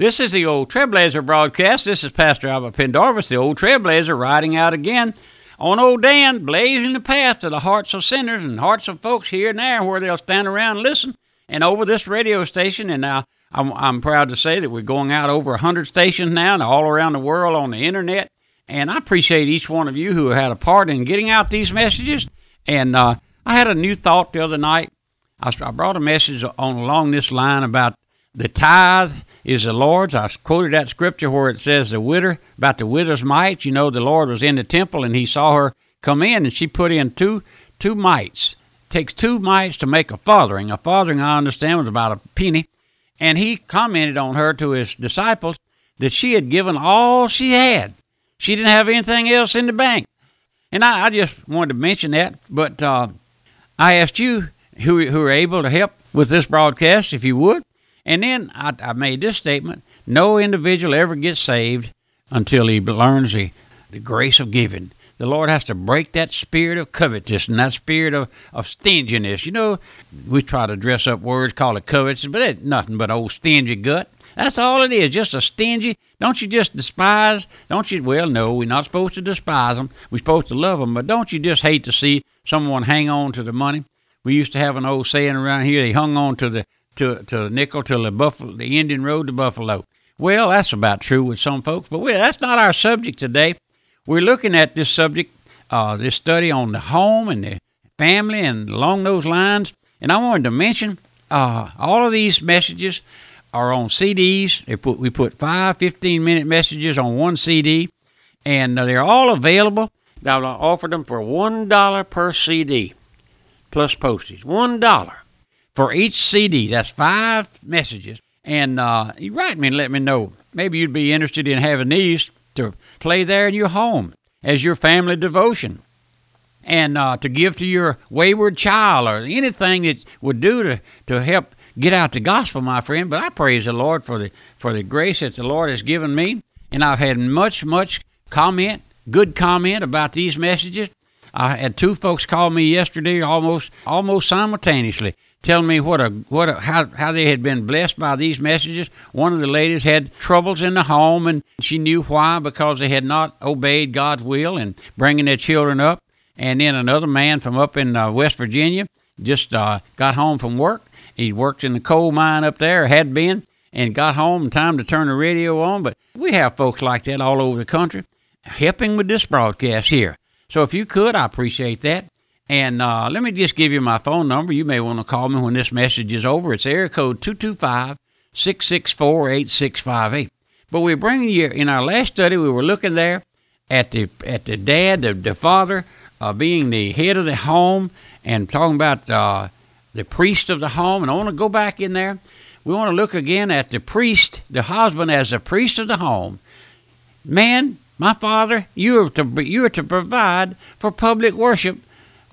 This is the Old Trailblazer broadcast. This is Pastor Albert Pendarvis, the Old Trailblazer, riding out again on Old Dan, blazing the path to the hearts of sinners and hearts of folks here and there where they'll stand around and listen. And over this radio station, and now I'm, I'm proud to say that we're going out over 100 stations now and all around the world on the internet. And I appreciate each one of you who had a part in getting out these messages. And uh, I had a new thought the other night. I, I brought a message on along this line about the tithe is the Lord's. I quoted that scripture where it says the widow about the widow's mites. You know, the Lord was in the temple and he saw her come in and she put in two two mites. It takes two mites to make a farthing. A farthing, I understand, was about a penny. And he commented on her to his disciples that she had given all she had. She didn't have anything else in the bank. And I, I just wanted to mention that, but uh, I asked you who, who are able to help with this broadcast, if you would, and then I, I made this statement no individual ever gets saved until he learns the, the grace of giving. The Lord has to break that spirit of covetousness and that spirit of, of stinginess. You know, we try to dress up words, call it covetous, but it's nothing but old stingy gut. That's all it is, just a stingy. Don't you just despise? Don't you? Well, no, we're not supposed to despise them. We're supposed to love them, but don't you just hate to see someone hang on to the money? We used to have an old saying around here: they hung on to the to to nickel to the buffalo, the Indian Road to Buffalo. Well, that's about true with some folks, but we, that's not our subject today. We're looking at this subject, uh, this study on the home and the family and along those lines. And I wanted to mention uh, all of these messages are on CDs. They put we put five 15 minute messages on one CD, and uh, they're all available. I'll offer them for one dollar per CD, plus postage. One dollar for each CD. That's five messages. And uh, you write me and let me know. Maybe you'd be interested in having these to play there in your home as your family devotion and uh, to give to your wayward child or anything that would do to, to help get out the gospel, my friend. But I praise the Lord for the for the grace that the Lord has given me, and I've had much much comment, good comment about these messages. I had two folks call me yesterday, almost almost simultaneously, telling me what a what a, how how they had been blessed by these messages. One of the ladies had troubles in the home, and she knew why because they had not obeyed God's will and bringing their children up. And then another man from up in uh, West Virginia just uh, got home from work. He worked in the coal mine up there, had been, and got home in time to turn the radio on. But we have folks like that all over the country helping with this broadcast here. So if you could, I appreciate that. And uh, let me just give you my phone number. You may want to call me when this message is over. It's area code 225 664 8658. But we're bringing you, in our last study, we were looking there at the, at the dad, the, the father, uh, being the head of the home, and talking about uh, the priest of the home. And I want to go back in there. We want to look again at the priest, the husband, as the priest of the home. Man, my father, you are to, you are to provide for public worship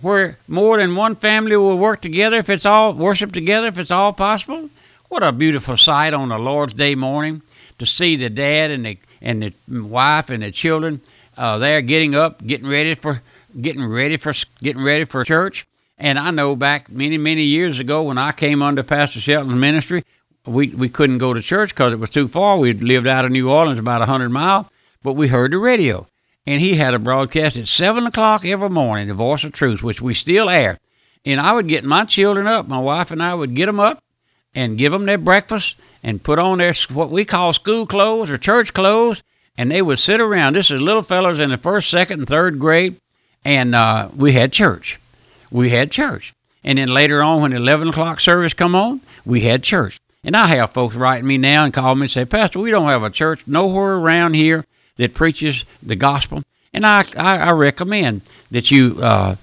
where more than one family will work together if it's all worship together if it's all possible. What a beautiful sight on the Lord's Day morning to see the dad and the and the wife and the children uh, there getting up, getting ready for getting ready for getting ready for church. And I know back many many years ago when I came under Pastor Shelton's ministry, we we couldn't go to church because it was too far. We lived out of New Orleans about a hundred mile, but we heard the radio and he had a broadcast at 7 o'clock every morning, the voice of truth, which we still air. And I would get my children up, my wife and I would get them up and give them their breakfast and put on their what we call school clothes or church clothes, and they would sit around. This is little fellows in the first, second, and third grade, and uh, we had church. We had church. And then later on, when the 11 o'clock service come on, we had church. And I have folks writing me now and call me and say, Pastor, we don't have a church nowhere around here that preaches the gospel. And I, I, I recommend that you uh,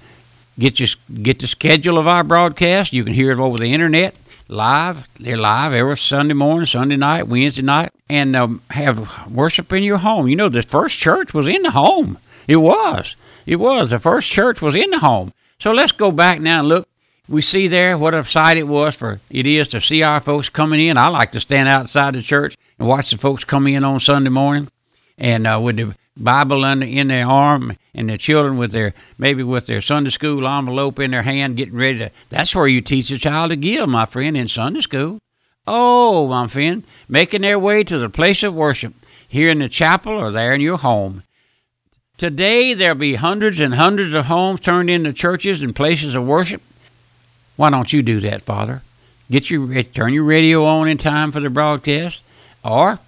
get your, get the schedule of our broadcast. You can hear it over the internet live. They're live every Sunday morning, Sunday night, Wednesday night, and um, have worship in your home. You know, the first church was in the home. It was. It was. The first church was in the home. So let's go back now and look. We see there what a sight it was for it is to see our folks coming in. I like to stand outside the church and watch the folks come in on Sunday morning and uh, with the Bible under, in their arm, and the children with their maybe with their Sunday school envelope in their hand, getting ready to. That's where you teach a child to give, my friend, in Sunday school. Oh, my friend, making their way to the place of worship here in the chapel or there in your home. Today, there'll be hundreds and hundreds of homes turned into churches and places of worship. Why don't you do that, Father? Get your turn your radio on in time for the broadcast, or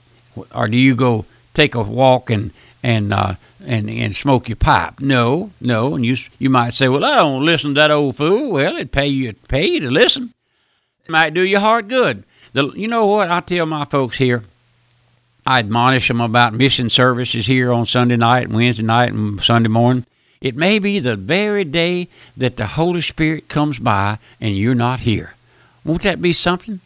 or do you go take a walk and and uh, and and smoke your pipe? No, no. And you you might say, well, I don't listen to that old fool. Well, it pay you pay you to listen. It might do your heart good. The, you know what I tell my folks here. I admonish them about mission services here on Sunday night Wednesday night and Sunday morning. It may be the very day that the Holy Spirit comes by and you're not here. Won't that be something?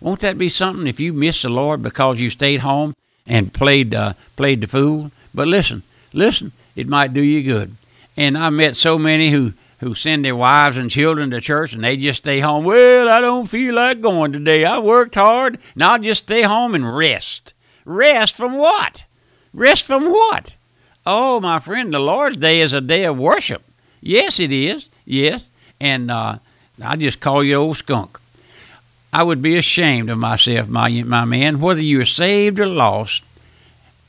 Won't that be something if you miss the Lord because you stayed home and played uh, played the fool? But listen, listen, it might do you good. And I met so many who who send their wives and children to church and they just stay home. Well, I don't feel like going today. I worked hard and I'll just stay home and rest. Rest from what? Rest from what? Oh, my friend, the Lord's Day is a day of worship. Yes, it is. Yes. And uh, I just call you old skunk. I would be ashamed of myself, my, my man, whether you're saved or lost,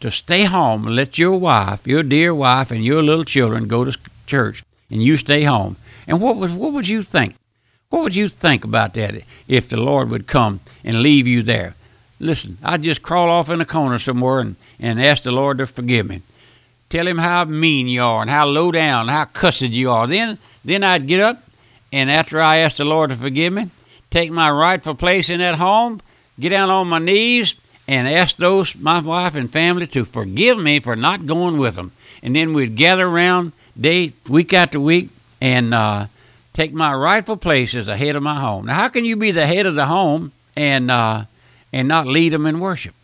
to stay home and let your wife, your dear wife, and your little children go to church and you stay home. And what, was, what would you think? What would you think about that if the Lord would come and leave you there? Listen, I'd just crawl off in a corner somewhere and, and ask the Lord to forgive me. Tell him how mean you are and how low down and how cussed you are. Then then I'd get up and after I asked the Lord to forgive me, take my rightful place in that home, get down on my knees and ask those my wife and family to forgive me for not going with them. And then we'd gather around day week after week and uh, take my rightful place as the head of my home. Now, how can you be the head of the home and uh, and not lead them in worship.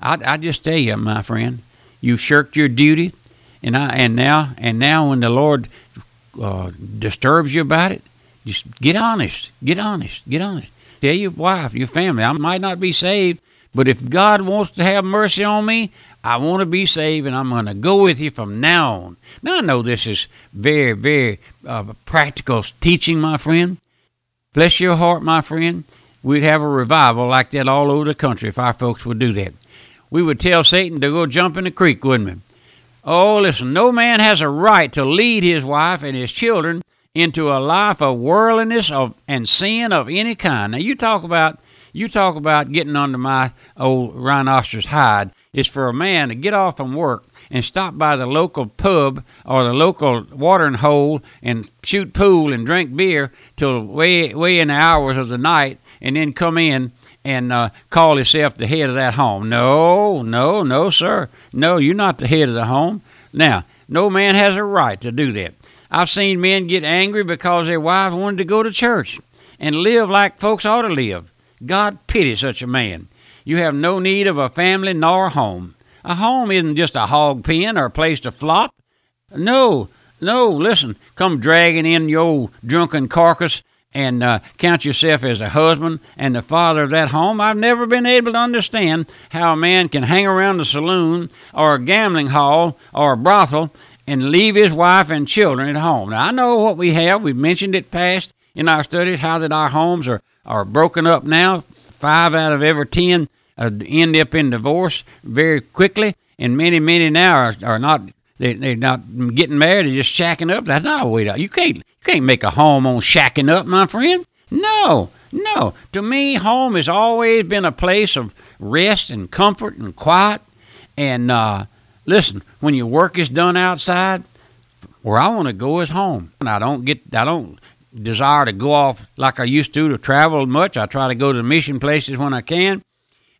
I, I just tell you, my friend, you shirked your duty, and I and now and now when the Lord uh, disturbs you about it, just get honest, get honest, get honest. Tell your wife, your family, I might not be saved, but if God wants to have mercy on me, I want to be saved, and I'm going to go with you from now on. Now I know this is very, very uh, practical teaching, my friend. Bless your heart, my friend we'd have a revival like that all over the country if our folks would do that. We would tell Satan to go jump in the creek, wouldn't we? Oh, listen, no man has a right to lead his wife and his children into a life of worldliness of, and sin of any kind. Now, you talk about you talk about getting under my old rhinoceros hide. It's for a man to get off from work and stop by the local pub or the local watering hole and shoot pool and drink beer till way way in the hours of the night and then come in and uh, call yourself the head of that home. No, no, no, sir. No, you're not the head of the home. Now, no man has a right to do that. I've seen men get angry because their wives wanted to go to church and live like folks ought to live. God pity such a man. You have no need of a family nor a home. A home isn't just a hog pen or a place to flop. No, no, listen, come dragging in your old drunken carcass and uh, count yourself as a husband and the father of that home. I've never been able to understand how a man can hang around a saloon or a gambling hall or a brothel and leave his wife and children at home. Now, I know what we have. We've mentioned it past in our studies, how that our homes are, are broken up now. Five out of every ten uh, end up in divorce very quickly, and many, many now are, are not they, they're not getting married, they're just shacking up. That's not a way to. You can't You can't make a home on shacking up, my friend. No, no. To me, home has always been a place of rest and comfort and quiet. And uh, listen, when your work is done outside, where I want to go is home. And I don't get, I don't desire to go off like I used to to travel much. I try to go to mission places when I can,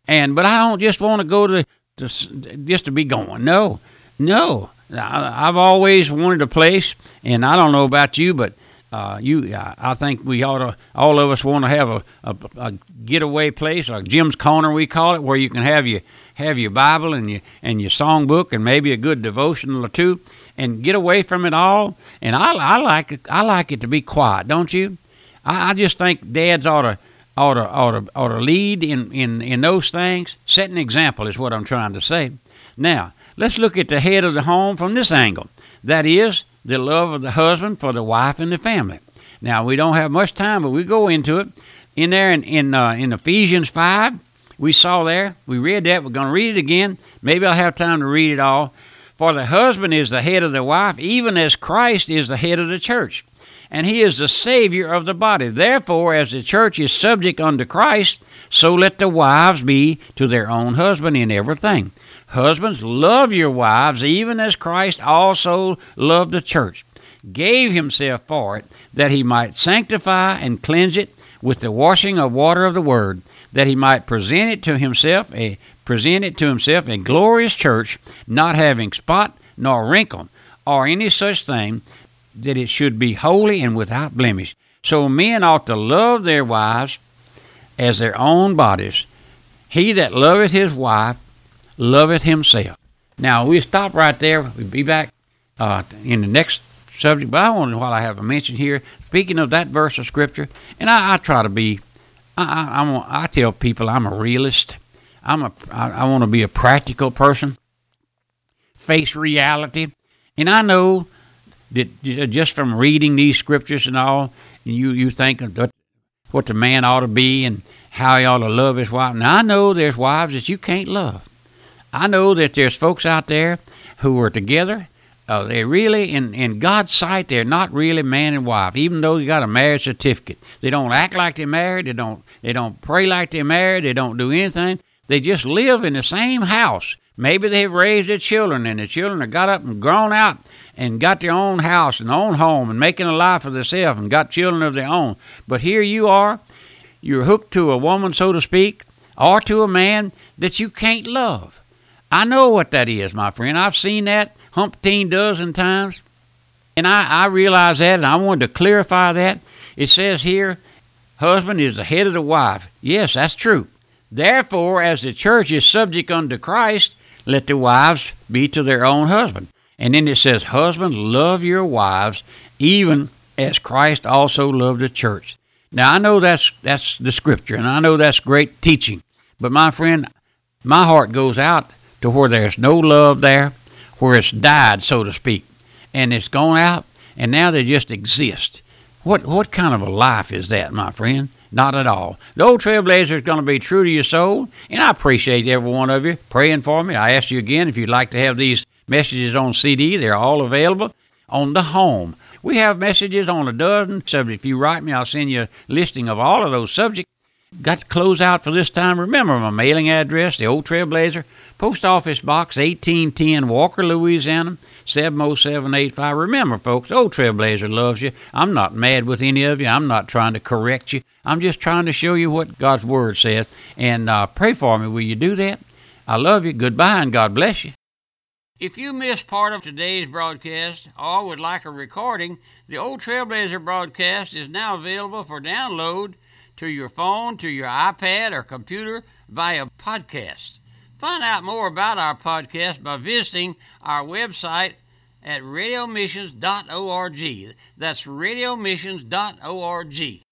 and but I don't just want to go to, to just to be going. No, no. I've always wanted a place, and I don't know about you, but uh, you, I think we ought to, all of us want to have a, a, a getaway place, a Jim's Corner we call it, where you can have your have your Bible and your and your songbook and maybe a good devotional or two, and get away from it all. And I, I like it. I like it to be quiet, don't you? I, I just think dads ought to ought to ought to, ought to lead in, in in those things. Set an example is what I'm trying to say. Now, Let's look at the head of the home from this angle. That is, the love of the husband for the wife and the family. Now, we don't have much time, but we go into it. in there in in, uh, in Ephesians five. We saw there. We read that. We're going to read it again. Maybe I'll have time to read it all. For the husband is the head of the wife, even as Christ is the head of the church, and he is the Savior of the body. Therefore, as the church is subject unto Christ, so let the wives be to their own husband in everything. Husbands, love your wives, even as Christ also loved the church, gave himself for it, that he might sanctify and cleanse it with the washing of water of the word, that he might present it to himself a present it to himself a glorious church, not having spot nor wrinkle or any such thing, that it should be holy and without blemish. So men ought to love their wives as their own bodies. He that loveth his wife loveth himself. Now we stop right there. We'll be back uh, in the next subject. But I want while I have a mention here, speaking of that verse of scripture, and I, I try to be. I, I, I'm, I tell people I'm a realist. I'm a. I, I want to be a practical person. Face reality, and I know that just from reading these scriptures and all, you you think of what the man ought to be and how he ought to love his wife. Now I know there's wives that you can't love. I know that there's folks out there who are together. Uh, they really, in, in God's sight, they're not really man and wife, even though they got a marriage certificate. They don't act like they're married. They don't. They don't pray like they're married. They don't do anything. They just live in the same house. Maybe they've raised their children, and the children have got up and grown out and got their own house and own home and making a life for themselves and got children of their own. But here you are, you're hooked to a woman, so to speak, or to a man that you can't love. I know what that is, my friend. I've seen that humpteen dozen times. And I, I realize that, and I wanted to clarify that. It says here, husband is the head of the wife. Yes, that's true. Therefore, as the church is subject unto Christ, let the wives be to their own husband. And then it says, Husbands, love your wives, even as Christ also loved the church. Now I know that's that's the scripture, and I know that's great teaching. But my friend, my heart goes out to where there's no love there, where it's died, so to speak, and it's gone out, and now they just exist. What what kind of a life is that, my friend? Not at all. The old trailblazer is going to be true to your soul, and I appreciate every one of you praying for me. I ask you again if you'd like to have these messages on CD. They're all available on the home. We have messages on a dozen subjects. If you write me, I'll send you a listing of all of those subjects. Got to close out for this time. Remember my mailing address, the Old Trailblazer, Post Office Box 1810, Walker, Louisiana 70785. Remember, folks, Old Trailblazer loves you. I'm not mad with any of you. I'm not trying to correct you. I'm just trying to show you what God's Word says. And uh, pray for me. Will you do that? I love you. Goodbye, and God bless you. If you missed part of today's broadcast or would like a recording, the Old Trailblazer broadcast is now available for download to your phone, to your iPad, or computer via podcast. Find out more about our podcast by visiting our website at radiomissions.org. That's radiomissions.org.